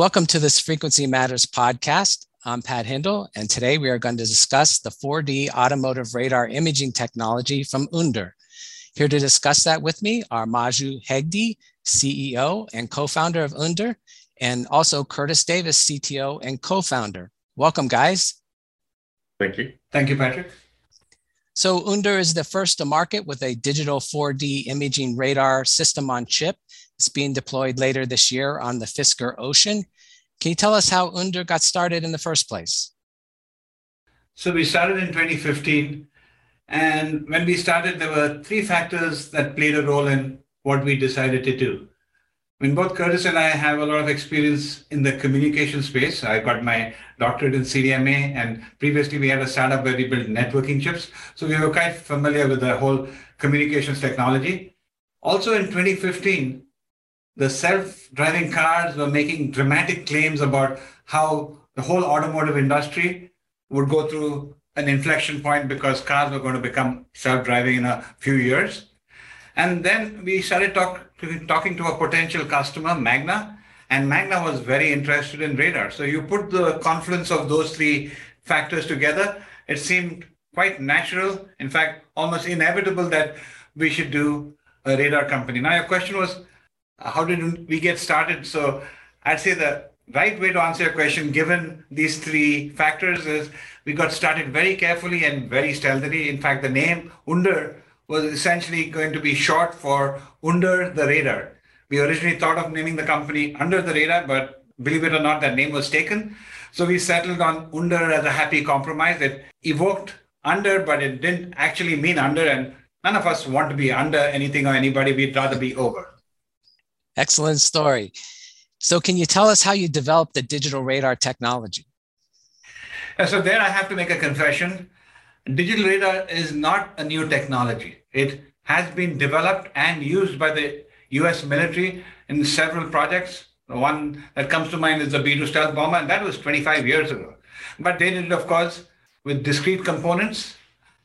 Welcome to this Frequency Matters podcast. I'm Pat Hindle, and today we are going to discuss the 4D automotive radar imaging technology from Uhnder. Here to discuss that with me are Manju Hegde, CEO and co-founder of Uhnder, and also Curtis Davis, CTO and co-founder. Welcome, guys. Thank you. Thank you, Patrick. So Uhnder is the first to market with a digital 4D imaging radar system on chip. It's being deployed later this year on the Fisker Ocean. Can you tell us how Uhnder got started in the first place? So we started in 2015. And when we started, there were three factors that played a role in what we decided to do. I mean, both Curtis and I have a lot of experience in the communication space. I got my doctorate in CDMA, and previously we had a startup where we built networking chips. So we were quite familiar with the whole communications technology. Also in 2015, the self-driving cars were making dramatic claims about how the whole automotive industry would go through an inflection point because cars were going to become self-driving in a few years. And then we started talk, talking to a potential customer, Magna, and Magna was very interested in radar. So you put the confluence of those three factors together, it seemed quite natural, in fact, almost inevitable that we should do a radar company. Now, your question was, how did we get started? So I'd say the right way to answer your question, given these three factors, is we got started very carefully and very stealthily. In fact, the name Uhnder was essentially going to be short for Under the Radar. We originally thought of naming the company Under the Radar, but believe it or not, that name was taken. So we settled on Uhnder as a happy compromise. It evoked under, but it didn't actually mean under. And none of us want to be under anything or anybody. We'd rather be over. Excellent story. So, can you tell us how you developed the digital radar technology? So, there I have to make a confession. Digital radar is not a new technology. It has been developed and used by the US military in several projects. The one that comes to mind is the B 2 stealth bomber, and that was 25 years ago. But they did it, of course, with discrete components.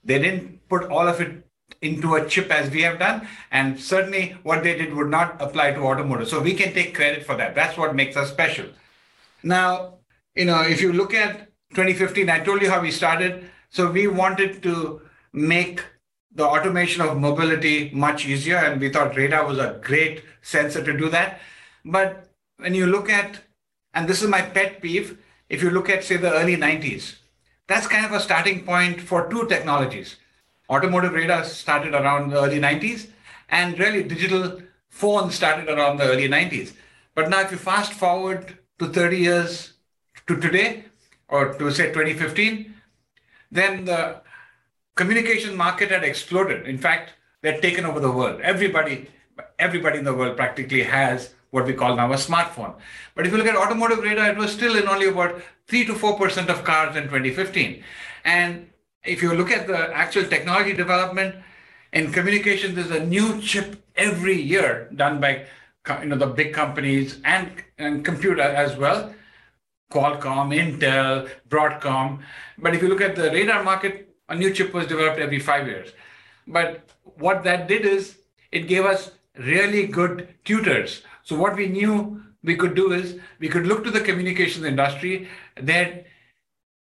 They didn't put all of it into a chip as we have done. And certainly what they did would not apply to automotive. So we can take credit for that. That's what makes us special. Now, you know, if you look at 2015, I told you how we started. So we wanted to make the automation of mobility much easier, and we thought radar was a great sensor to do that. But when you look at, and this is my pet peeve, if you look at, say, the early 90s, that's kind of a starting point for two technologies. Automotive radar started around the early 90s, and really digital phones started around the early 90s. But now, if you fast forward to 30 years to today, or to say 2015, then the communication market had exploded. In fact, they'd taken over the world. Everybody, everybody in the world practically has what we call now a smartphone. But if you look at automotive radar, it was still in only about 3 to 4% of cars in 2015. And if you look at the actual technology development in communication, there's a new chip every year done by you know the big companies and, and computer as well. Qualcomm, Intel, Broadcom. But if you look at the radar market, a new chip was developed every five years. But what that did is it gave us really good tutors. So what we knew we could do is we could look to the communications industry. that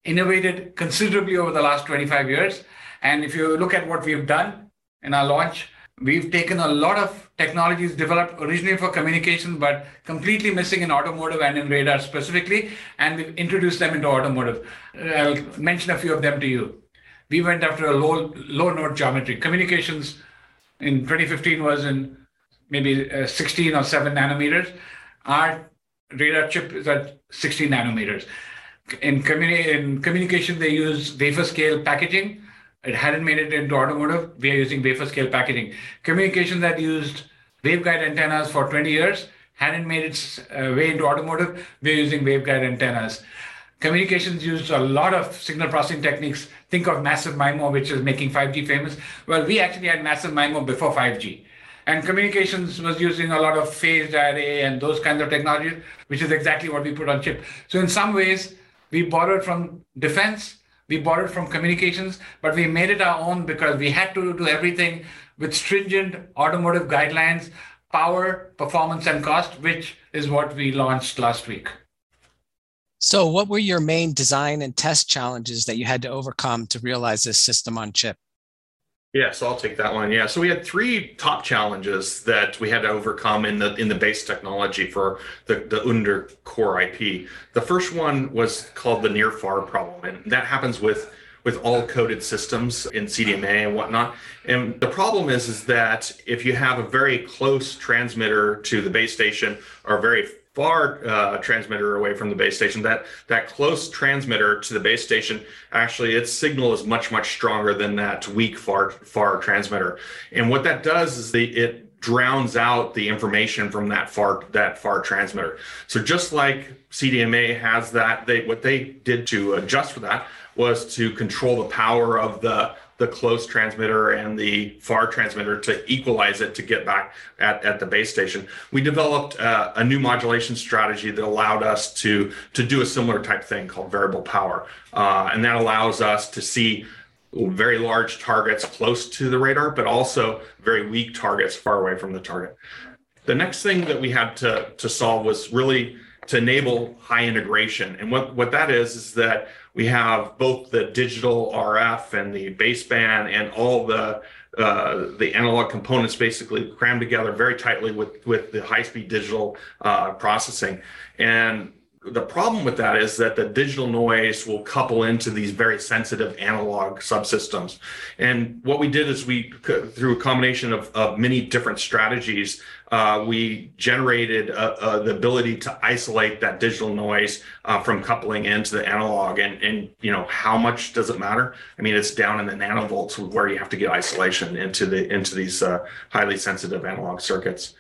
innovated considerably over the last 25 years. And if you look at what we've done in our launch, we've taken a lot of technologies developed originally for communication, but completely missing in automotive and in radar specifically, and we've introduced them into automotive. I'll mention a few of them to you. We went after a low low node geometry. Communications in 2015 was in maybe uh, 16 or 7 nanometers. Our radar chip is at 16 nanometers in, communi- in communication, they use wafer scale packaging. It hadn't made it into automotive. We are using wafer scale packaging. Communication that used waveguide antennas for 20 years hadn't made its uh, way into automotive. We're using waveguide antennas. Communications used a lot of signal processing techniques. Think of massive MIMO, which is making 5G famous. Well, we actually had massive MIMO before 5G. And communications was using a lot of phased array and those kinds of technologies, which is exactly what we put on chip. So in some ways, we borrowed from defense, we borrowed from communications, but we made it our own because we had to do everything with stringent automotive guidelines, power, performance, and cost, which is what we launched last week. So, what were your main design and test challenges that you had to overcome to realize this system on chip? Yeah, so I'll take that one. Yeah, so we had three top challenges that we had to overcome in the in the base technology for the the Uhnder core IP. The first one was called the near far problem, and that happens with with all coded systems in CDMA and whatnot. And the problem is is that if you have a very close transmitter to the base station or very far uh, transmitter away from the base station. That that close transmitter to the base station, actually, its signal is much much stronger than that weak far far transmitter. And what that does is the, it drowns out the information from that far that far transmitter. So just like CDMA has that, they what they did to adjust for that was to control the power of the the close transmitter and the far transmitter to equalize it to get back at, at the base station. We developed uh, a new modulation strategy that allowed us to, to do a similar type thing called variable power. Uh, and that allows us to see very large targets close to the radar, but also very weak targets far away from the target. The next thing that we had to, to solve was really to enable high integration. And what, what that is, is that we have both the digital RF and the baseband and all the uh, the analog components basically crammed together very tightly with with the high speed digital uh, processing. And the problem with that is that the digital noise will couple into these very sensitive analog subsystems. And what we did is we, through a combination of, of many different strategies, uh, we generated uh, uh, the ability to isolate that digital noise uh, from coupling into the analog. And, and, you know, how much does it matter? I mean, it's down in the nanovolts where you have to get isolation into the into these uh, highly sensitive analog circuits.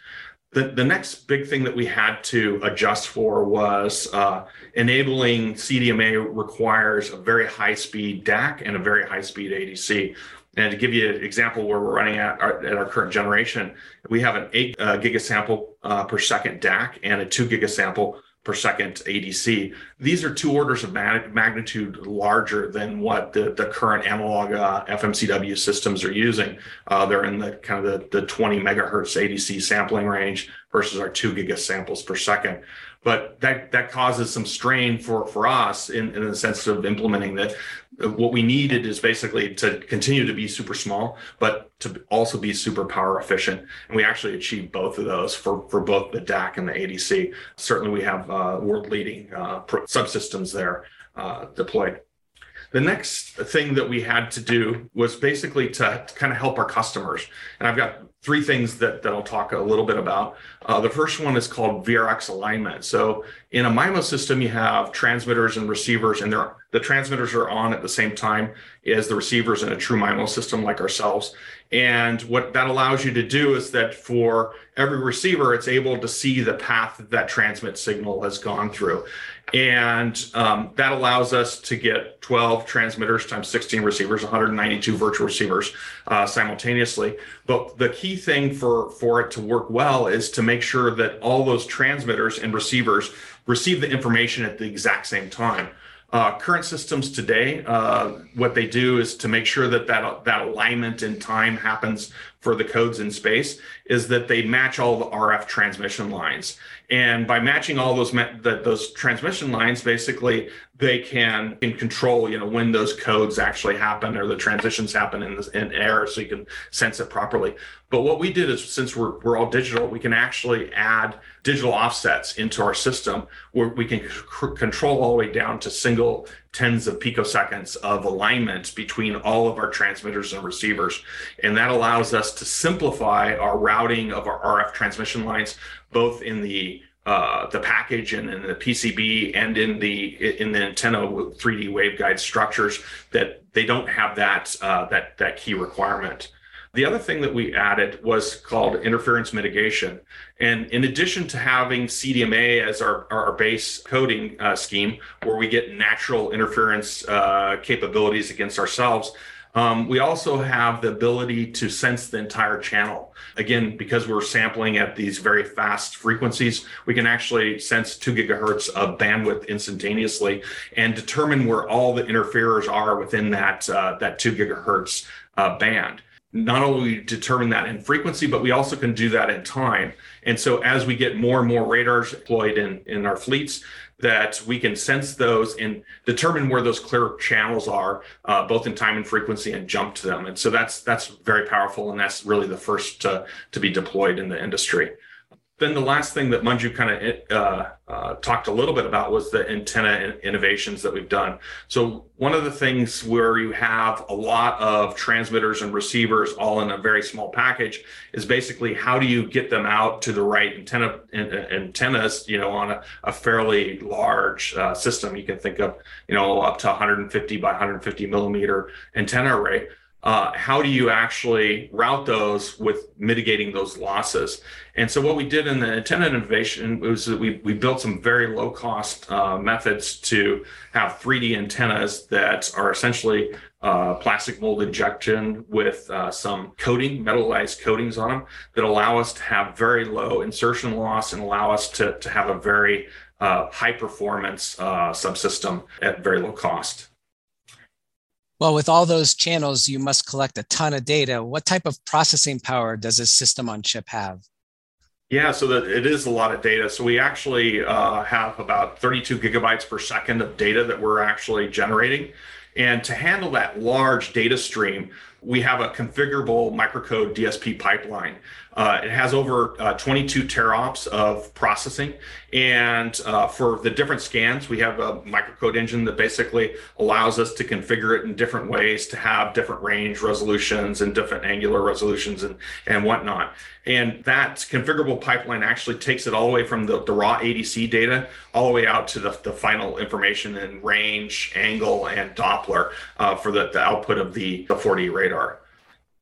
The, the next big thing that we had to adjust for was uh, enabling CDMA requires a very high speed DAC and a very high speed ADC. And to give you an example where we're running at our, at our current generation, we have an 8 uh, gigasample uh, per second DAC and a 2 gigasample per second ADC. These are two orders of magnitude larger than what the, the current analog uh, FMCW systems are using. Uh, they're in the kind of the, the 20 megahertz ADC sampling range versus our two gigasamples per second. But that that causes some strain for for us in, in the sense of implementing that what we needed is basically to continue to be super small, but to also be super power efficient. And we actually achieved both of those for, for both the DAC and the ADC. Certainly, we have uh, world leading uh, subsystems there uh, deployed. The next thing that we had to do was basically to, kind of help our customers. And I've got three things that, that I'll talk a little bit about. Uh, the first one is called VRX alignment. So in a MIMO system, you have transmitters and receivers, and they're, the transmitters are on at the same time as the receivers in a true MIMO system like ourselves. And what that allows you to do is that for every receiver, it's able to see the path that that transmit signal has gone through. And um, that allows us to get 12 transmitters times 16 receivers, 192 virtual receivers uh, simultaneously. But the key thing for, for it to work well is to make sure that all those transmitters and receivers receive the information at the exact same time. Uh, current systems today, uh, what they do is to make sure that, that that alignment in time happens for the codes in space, is that they match all the RF transmission lines. And by matching all those that those transmission lines, basically they can in control, you know, when those codes actually happen or the transitions happen in, the, in air, so you can sense it properly. But what we did is, since we're we're all digital, we can actually add digital offsets into our system where we can c- control all the way down to single tens of picoseconds of alignment between all of our transmitters and receivers. And that allows us to simplify our routing of our RF transmission lines, both in the uh, the package and in the PCB and in the in the antenna 3D waveguide structures that they don't have that uh, that that key requirement. The other thing that we added was called interference mitigation. And in addition to having CDMA as our, our base coding uh, scheme, where we get natural interference uh, capabilities against ourselves, um, we also have the ability to sense the entire channel. Again, because we're sampling at these very fast frequencies, we can actually sense two gigahertz of bandwidth instantaneously and determine where all the interferers are within that uh, that two gigahertz uh, band not only determine that in frequency, but we also can do that in time. And so as we get more and more radars deployed in, in our fleets, that we can sense those and determine where those clear channels are, uh, both in time and frequency, and jump to them. And so that's that's very powerful, and that's really the first to, to be deployed in the industry. Then the last thing that Manju kind of uh, uh, talked a little bit about was the antenna innovations that we've done. So one of the things where you have a lot of transmitters and receivers all in a very small package is basically how do you get them out to the right antenna antennas, you know, on a, a fairly large uh, system. You can think of, you know, up to 150 by 150 millimeter antenna array uh, how do you actually route those with mitigating those losses? And so what we did in the antenna innovation was that we, we built some very low cost uh, methods to have 3D antennas that are essentially uh, plastic mold injection with uh, some coating, metallized coatings on them that allow us to have very low insertion loss and allow us to, to have a very uh, high performance uh, subsystem at very low cost. Well, with all those channels, you must collect a ton of data. What type of processing power does a system on chip have? Yeah, so that it is a lot of data. So we actually uh, have about 32 gigabytes per second of data that we're actually generating. And to handle that large data stream, we have a configurable microcode DSP pipeline. Uh, it has over uh, 22 teraops of processing. And uh, for the different scans, we have a microcode engine that basically allows us to configure it in different ways to have different range resolutions and different angular resolutions and, and whatnot. And that configurable pipeline actually takes it all the way from the, the raw ADC data all the way out to the, the final information in range, angle, and Doppler uh, for the, the output of the, the 4D radar.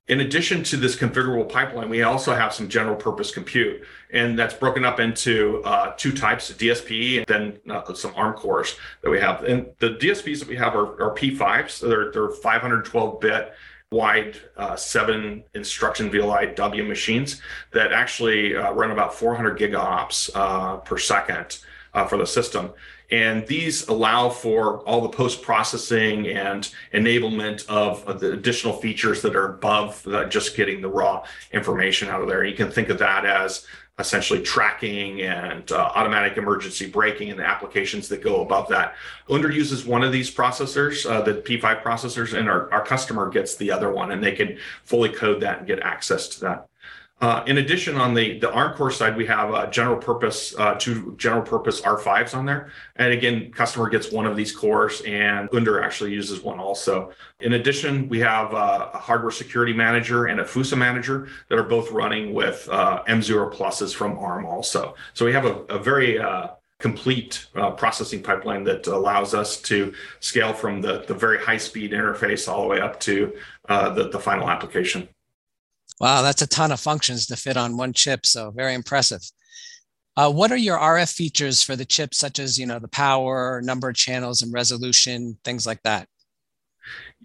In addition to this configurable pipeline, we also have some general purpose compute, and that's broken up into uh, two types of DSP and then uh, some ARM cores that we have. And the DSPs that we have are, are P5s, so they're, they're 512 bit wide uh, seven instruction VLIW machines that actually uh, run about 400 gigaops uh, per second uh, for the system. And these allow for all the post processing and enablement of, the additional features that are above just getting the raw information out of there. You can think of that as essentially tracking and uh, automatic emergency braking and the applications that go above that. Uhnder uses one of these processors, uh, the P5 processors, and our, our customer gets the other one, and they can fully code that and get access to that. Uh, in addition, on the, the ARM core side, we have uh, general purpose, uh, two general purpose R5s on there. And again, customer gets one of these cores and Uhnder actually uses one also. In addition, we have uh, a hardware security manager and a FUSA manager that are both running with uh, M0 pluses from ARM also. So we have a, a very uh, complete uh, processing pipeline that allows us to scale from the, the very high speed interface all the way up to uh, the, the final application. Wow, that's a ton of functions to fit on one chip. So very impressive. Uh, what are your RF features for the chip, such as you know the power, number of channels, and resolution, things like that?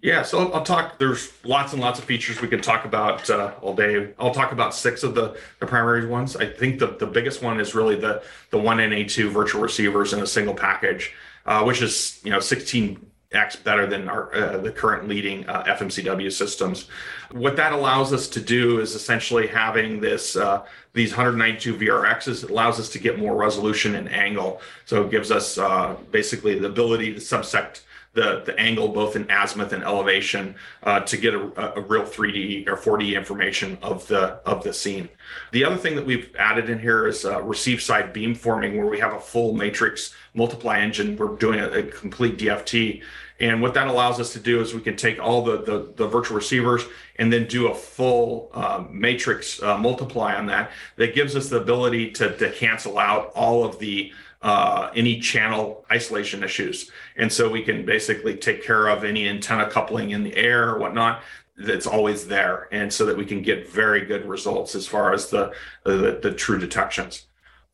Yeah, so I'll, talk. There's lots and lots of features we can talk about uh, all day. I'll talk about six of the, the primary ones. I think the, the biggest one is really the the one NA2 virtual receivers in a single package, uh, which is you know 16 X better than our uh, the current leading uh, FMCW systems. What that allows us to do is essentially having this uh, these 192 VRXs allows us to get more resolution and angle. So it gives us uh, basically the ability to subsect the, the angle both in azimuth and elevation uh, to get a, a, real 3D or 4D information of the of the scene. The other thing that we've added in here is uh, receive side beam forming, where we have a full matrix multiply engine. We're doing a, a complete DFT. And what that allows us to do is we can take all the, the, the virtual receivers and then do a full uh, matrix uh, multiply on that. That gives us the ability to, to cancel out all of the uh, any channel isolation issues. And so we can basically take care of any antenna coupling in the air or whatnot that's always there. And so that we can get very good results as far as the, the, the true detections.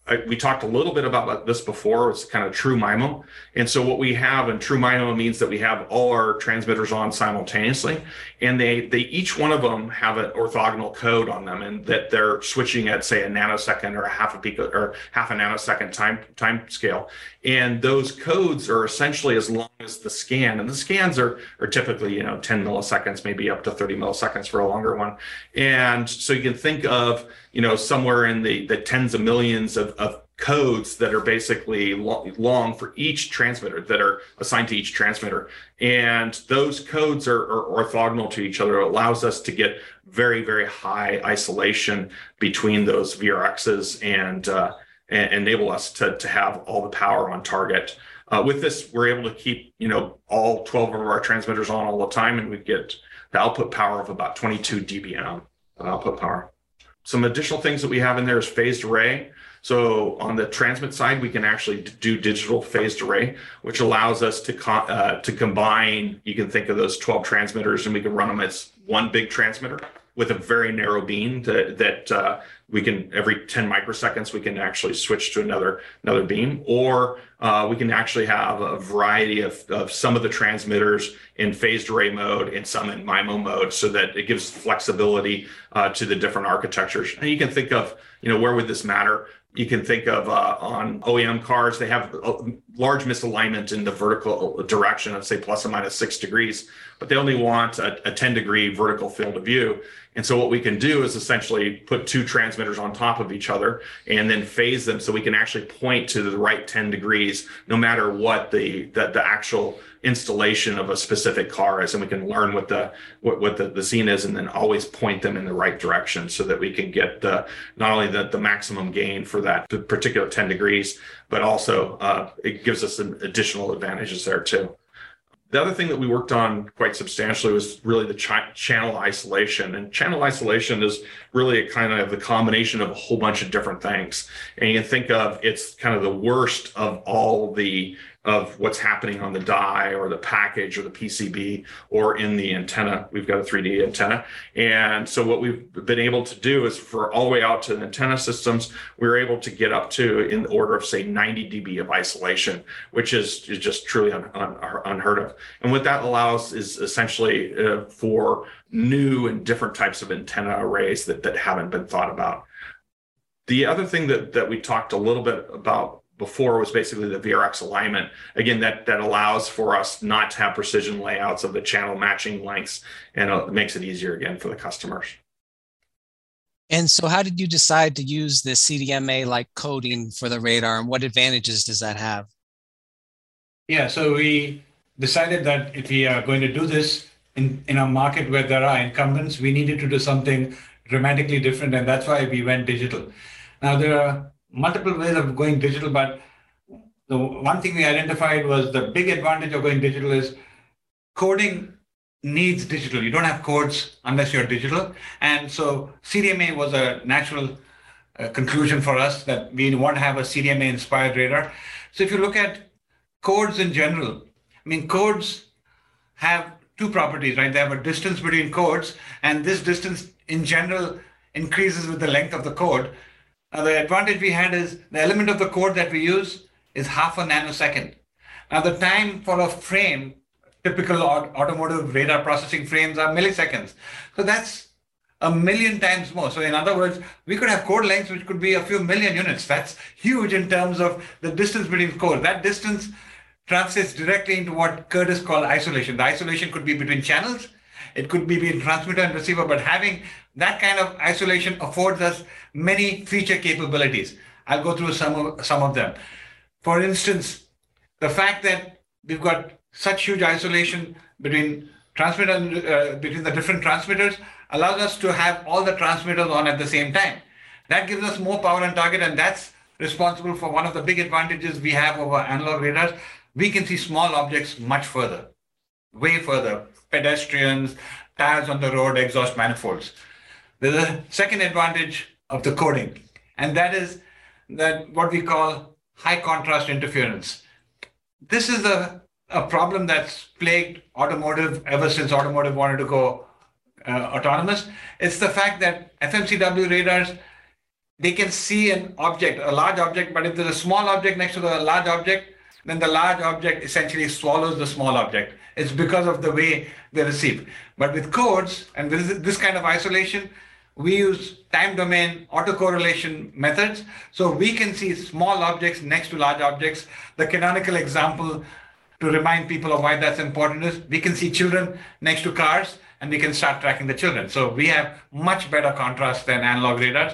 I, we talked a little bit about this before. It's kind of true MIMO. And so what we have in true MIMO means that we have all our transmitters on simultaneously, and they they each one of them have an orthogonal code on them, and that they're switching at say a nanosecond or a half a pico or half a nanosecond time time scale. And those codes are essentially as long as the scan, and the scans are are typically you know 10 milliseconds, maybe up to 30 milliseconds for a longer one. And so you can think of you know somewhere in the the tens of millions of, of codes that are basically long for each transmitter that are assigned to each transmitter. And those codes are, are, orthogonal to each other. It allows us to get very, very high isolation between those VRXs and, uh, and enable us to, to have all the power on target. Uh, with this, we're able to keep, you know, all 12 of our transmitters on all the time, and we get the output power of about 22 dBm of output power. Some additional things that we have in there is phased array. So on the transmit side, we can actually do digital phased array, which allows us to co- uh, to combine. You can think of those 12 transmitters, and we can run them as one big transmitter with a very narrow beam that that uh, we can every 10 microseconds we can actually switch to another another beam. Or uh, we can actually have a variety of, of some of the transmitters in phased array mode and some in MIMO mode so that it gives flexibility uh, to the different architectures. And you can think of you know where would this matter? You can think of uh, on OEM cars, they have a large misalignment in the vertical direction of say plus or minus six degrees, but they only want a, a 10 degree vertical field of view. And so what we can do is essentially put two transmitters on top of each other and then phase them so we can actually point to the right 10 degrees no matter what the the, the actual installation of a specific car is. And we can learn what the what, what the, the scene is and then always point them in the right direction so that we can get the not only the, the maximum gain for that particular 10 degrees but also uh, it gives us some additional advantages there too the other thing that we worked on quite substantially was really the ch- channel isolation. And channel isolation is really a kind of the combination of a whole bunch of different things. And you can think of it's kind of the worst of all the of what's happening on the die or the package or the PCB or in the antenna. We've got a 3D antenna. And so what we've been able to do is for all the way out to the antenna systems, we are able to get up to in the order of say 90 dB of isolation, which is, is just truly un, un, unheard of. And what that allows is essentially uh, for new and different types of antenna arrays that, that haven't been thought about. The other thing that, that we talked a little bit about before was basically the VRX alignment. Again, that that allows for us not to have precision layouts of the channel matching lengths, and it makes it easier again for the customers. And so, how did you decide to use the CDMA like coding for the radar, and what advantages does that have? Yeah, so we decided that if we are going to do this in, in a market where there are incumbents, we needed to do something dramatically different, and that's why we went digital. Now, there are multiple ways of going digital, but the one thing we identified was the big advantage of going digital is coding needs digital. You don't have codes unless you're digital. And so CDMA was a natural uh, conclusion for us that we want to have a CDMA inspired radar. So if you look at codes in general, I mean, codes have two properties, right? They have a distance between codes, and this distance in general increases with the length of the code. Now, the advantage we had is the element of the code that we use is half a nanosecond. Now, the time for a frame, typical automotive radar processing frames are milliseconds. So that's a million times more. So in other words, we could have code lengths which could be a few million units. That's huge in terms of the distance between code. That distance translates directly into what Curtis called isolation. The isolation could be between channels, it could be between transmitter and receiver, but having that kind of isolation affords us many feature capabilities. I'll go through some of, some of them. For instance, the fact that we've got such huge isolation between transmitter uh, between the different transmitters allows us to have all the transmitters on at the same time. That gives us more power on target, and that's responsible for one of the big advantages we have over analog radars. We can see small objects much further, way further. Pedestrians, tires on the road, exhaust manifolds. There's a second advantage of the coding, and that is that what we call high contrast interference. This is a, a problem that's plagued automotive ever since automotive wanted to go uh, autonomous. It's the fact that FMCW radars they can see an object, a large object, but if there's a small object next to the large object, then the large object essentially swallows the small object. It's because of the way they receive. But with codes and with this kind of isolation, we use time domain autocorrelation methods. So we can see small objects next to large objects. The canonical example to remind people of why that's important is we can see children next to cars and we can start tracking the children. So we have much better contrast than analog radars.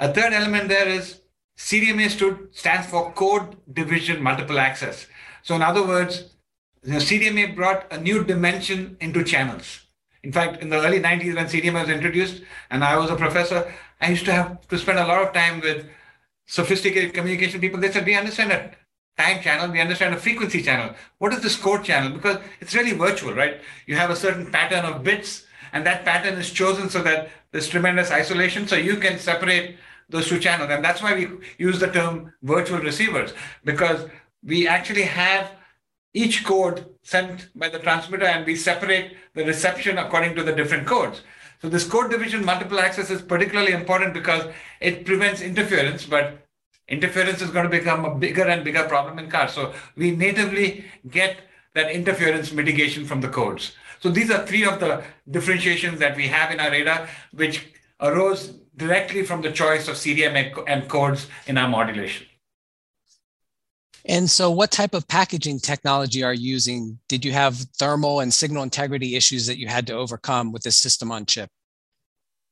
A third element there is CDMA stood stands for Code Division Multiple Access. So in other words, the CDMA brought a new dimension into channels. In fact, in the early 90s when CDMA was introduced and I was a professor, I used to have to spend a lot of time with sophisticated communication people. They said, we understand a time channel, we understand a frequency channel. What is this code channel? Because it's really virtual, right? You have a certain pattern of bits and that pattern is chosen so that there's tremendous isolation. So you can separate those two channels. And that's why we use the term virtual receivers, because we actually have each code sent by the transmitter and we separate the reception according to the different codes. So this code division multiple access is particularly important because it prevents interference, but interference is going to become a bigger and bigger problem in cars. So we natively get that interference mitigation from the codes. So these are three of the differentiations that we have in our radar, which arose directly from the choice of CDM and codes in our modulation. And so, what type of packaging technology are you using? Did you have thermal and signal integrity issues that you had to overcome with this system on chip?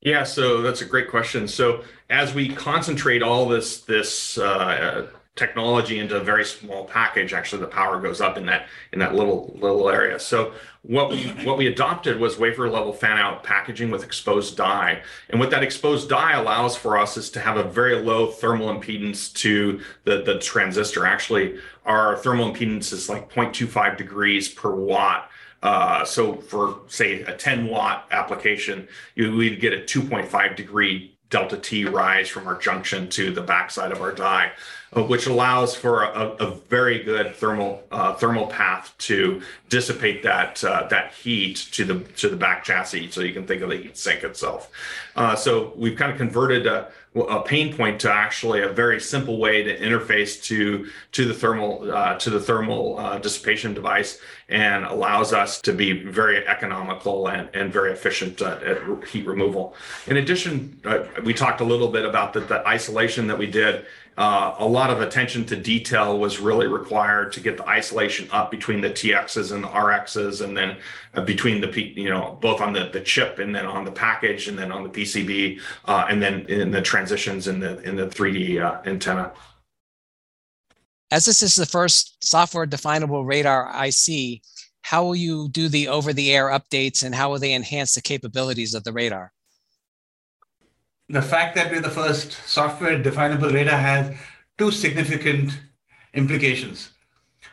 Yeah, so that's a great question. So, as we concentrate all this this uh, technology into a very small package, actually the power goes up in that in that little little area. So, what we what we adopted was wafer level fan out packaging with exposed die and what that exposed die allows for us is to have a very low thermal impedance to the the transistor. Actually our thermal impedance is like 0.25 degrees per watt. Uh, so for say a 10 watt application you we'd get a 2.5 degree delta t rise from our junction to the backside of our die which allows for a, a very good thermal uh, thermal path to dissipate that uh, that heat to the to the back chassis. So you can think of the heat sink itself. Uh, so we've kind of converted a, a, pain point to actually a very simple way to interface to to the thermal uh, to the thermal uh, dissipation device and allows us to be very economical and, and very efficient at heat removal. In addition, we talked a little bit about the, the isolation that we did uh, a lot of attention to detail was really required to get the isolation up between the TXs and the RXs, and then uh, between the you know both on the, the chip and then on the package and then on the PCB, uh, and then in the transitions in the in the 3D uh, antenna. As this is the first software definable radar IC, how will you do the over the air updates and how will they enhance the capabilities of the radar? The fact that we're the first software definable radar has two significant implications.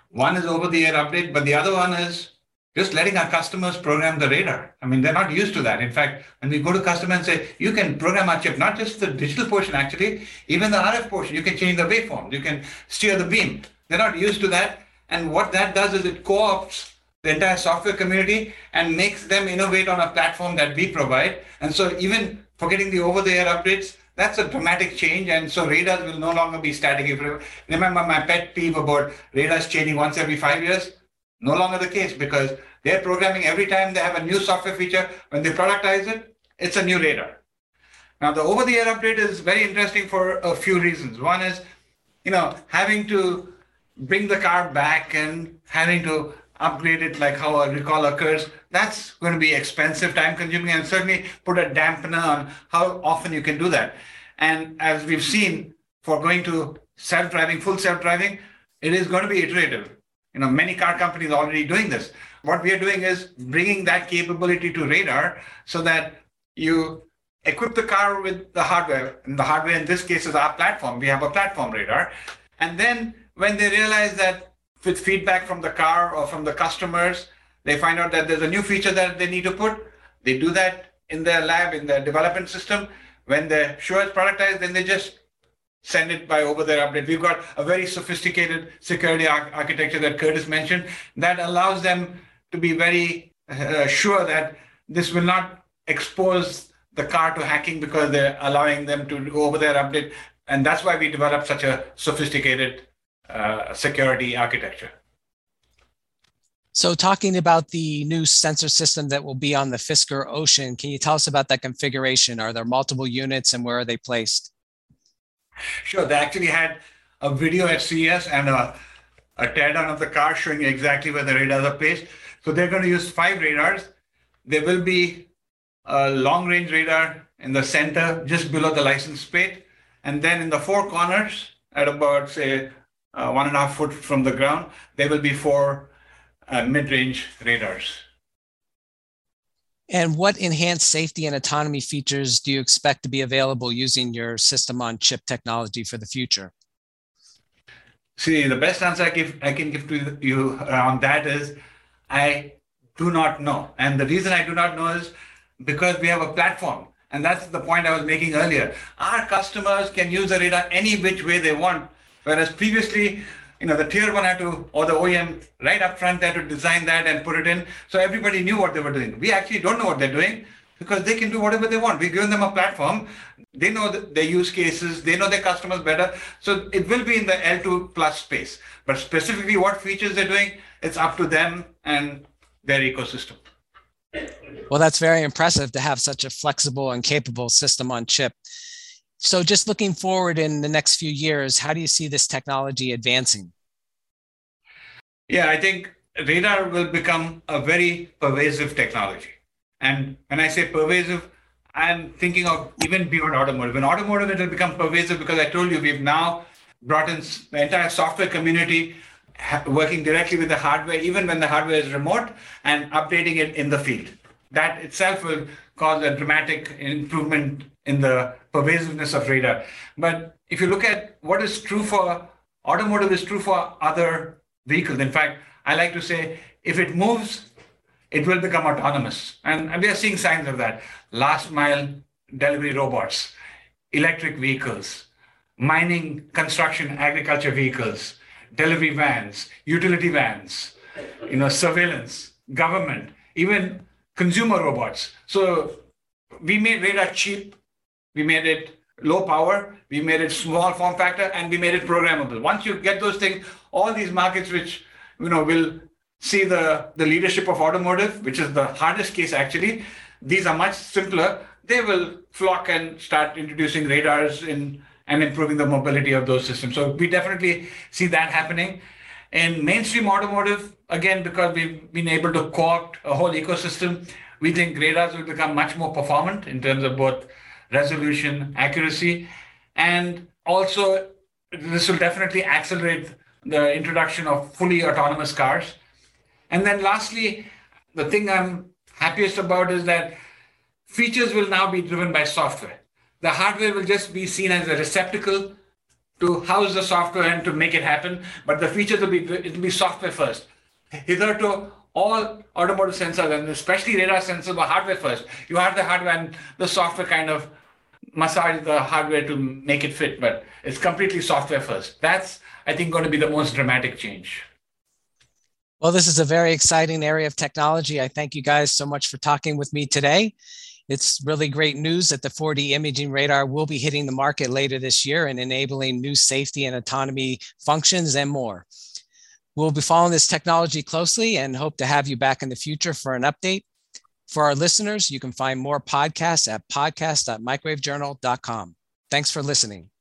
One is over the air update, but the other one is just letting our customers program the radar. I mean, they're not used to that. In fact, when we go to customer and say, you can program our chip, not just the digital portion, actually, even the RF portion, you can change the waveform, you can steer the beam. They're not used to that. And what that does is it co-opts the entire software community and makes them innovate on a platform that we provide. And so even for getting the over-the-air updates, that's a dramatic change. And so radars will no longer be static. Remember my pet peeve about radars changing once every five years, no longer the case because they're programming every time they have a new software feature. When they productize it, it's a new radar. Now the over-the-air update is very interesting for a few reasons. One is, you know, having to bring the car back and having to upgrade it like how a recall occurs, that's going to be expensive, time consuming, and certainly put a dampener on how often you can do that. And as we've seen for going to self driving, full self driving, it is going to be iterative. You know, many car companies are already doing this. What we are doing is bringing that capability to radar so that you equip the car with the hardware. And the hardware in this case is our platform. We have a platform radar. And then when they realize that with feedback from the car or from the customers. They find out that there's a new feature that they need to put. They do that in their lab, in their development system. When they're sure it's productized, then they just send it by over their update. We've got a very sophisticated security ar- architecture that Curtis mentioned that allows them to be very uh, sure that this will not expose the car to hacking because they're allowing them to go over their update. And that's why we developed such a sophisticated uh, security architecture. So, talking about the new sensor system that will be on the Fisker Ocean, can you tell us about that configuration? Are there multiple units and where are they placed? Sure. They actually had a video at CES and a, a teardown of the car showing exactly where the radars are placed. So, they're going to use five radars. There will be a long range radar in the center just below the license plate And then in the four corners, at about, say, uh, one and a half foot from the ground, there will be four uh, mid range radars. And what enhanced safety and autonomy features do you expect to be available using your system on chip technology for the future? See, the best answer I, give, I can give to you on that is I do not know. And the reason I do not know is because we have a platform. And that's the point I was making earlier. Our customers can use the radar any which way they want. Whereas previously, you know, the tier one had to, or the OEM right up front, they had to design that and put it in. So everybody knew what they were doing. We actually don't know what they're doing because they can do whatever they want. We've given them a platform. They know their use cases. They know their customers better. So it will be in the L2 plus space. But specifically what features they're doing, it's up to them and their ecosystem. Well, that's very impressive to have such a flexible and capable system on chip. So just looking forward in the next few years, how do you see this technology advancing? Yeah, I think radar will become a very pervasive technology. And when I say pervasive, I'm thinking of even beyond automotive. In automotive, it will become pervasive because I told you we've now brought in the entire software community working directly with the hardware, even when the hardware is remote, and updating it in the field. That itself will cause a dramatic improvement in the pervasiveness of radar. But if you look at what is true for automotive is true for other vehicles. In fact, I like to say if it moves, it will become autonomous. And, and we are seeing signs of that. Last mile delivery robots, electric vehicles, mining, construction, agriculture vehicles, delivery vans, utility vans, you know, surveillance, government, even consumer robots. So we made radar cheap we made it low power, we made it small form factor, and we made it programmable. Once you get those things, all these markets which you know will see the, the leadership of automotive, which is the hardest case actually, these are much simpler. They will flock and start introducing radars in and improving the mobility of those systems. So we definitely see that happening. In mainstream automotive, again, because we've been able to co-opt a whole ecosystem, we think radars will become much more performant in terms of both resolution, accuracy, and also this will definitely accelerate the introduction of fully autonomous cars. And then lastly, the thing I'm happiest about is that features will now be driven by software. The hardware will just be seen as a receptacle to house the software and to make it happen, but the features will be it will be software first. Hitherto, all automotive sensors and especially radar sensors were hardware first. You have the hardware and the software kind of massage the hardware to make it fit, but it's completely software first. That's, I think, going to be the most dramatic change. Well, this is a very exciting area of technology. I thank you guys so much for talking with me today. It's really great news that the 4D imaging radar will be hitting the market later this year and enabling new safety and autonomy functions and more. We'll be following this technology closely and hope to have you back in the future for an update. For our listeners, you can find more podcasts at podcast.microwavejournal.com. Thanks for listening.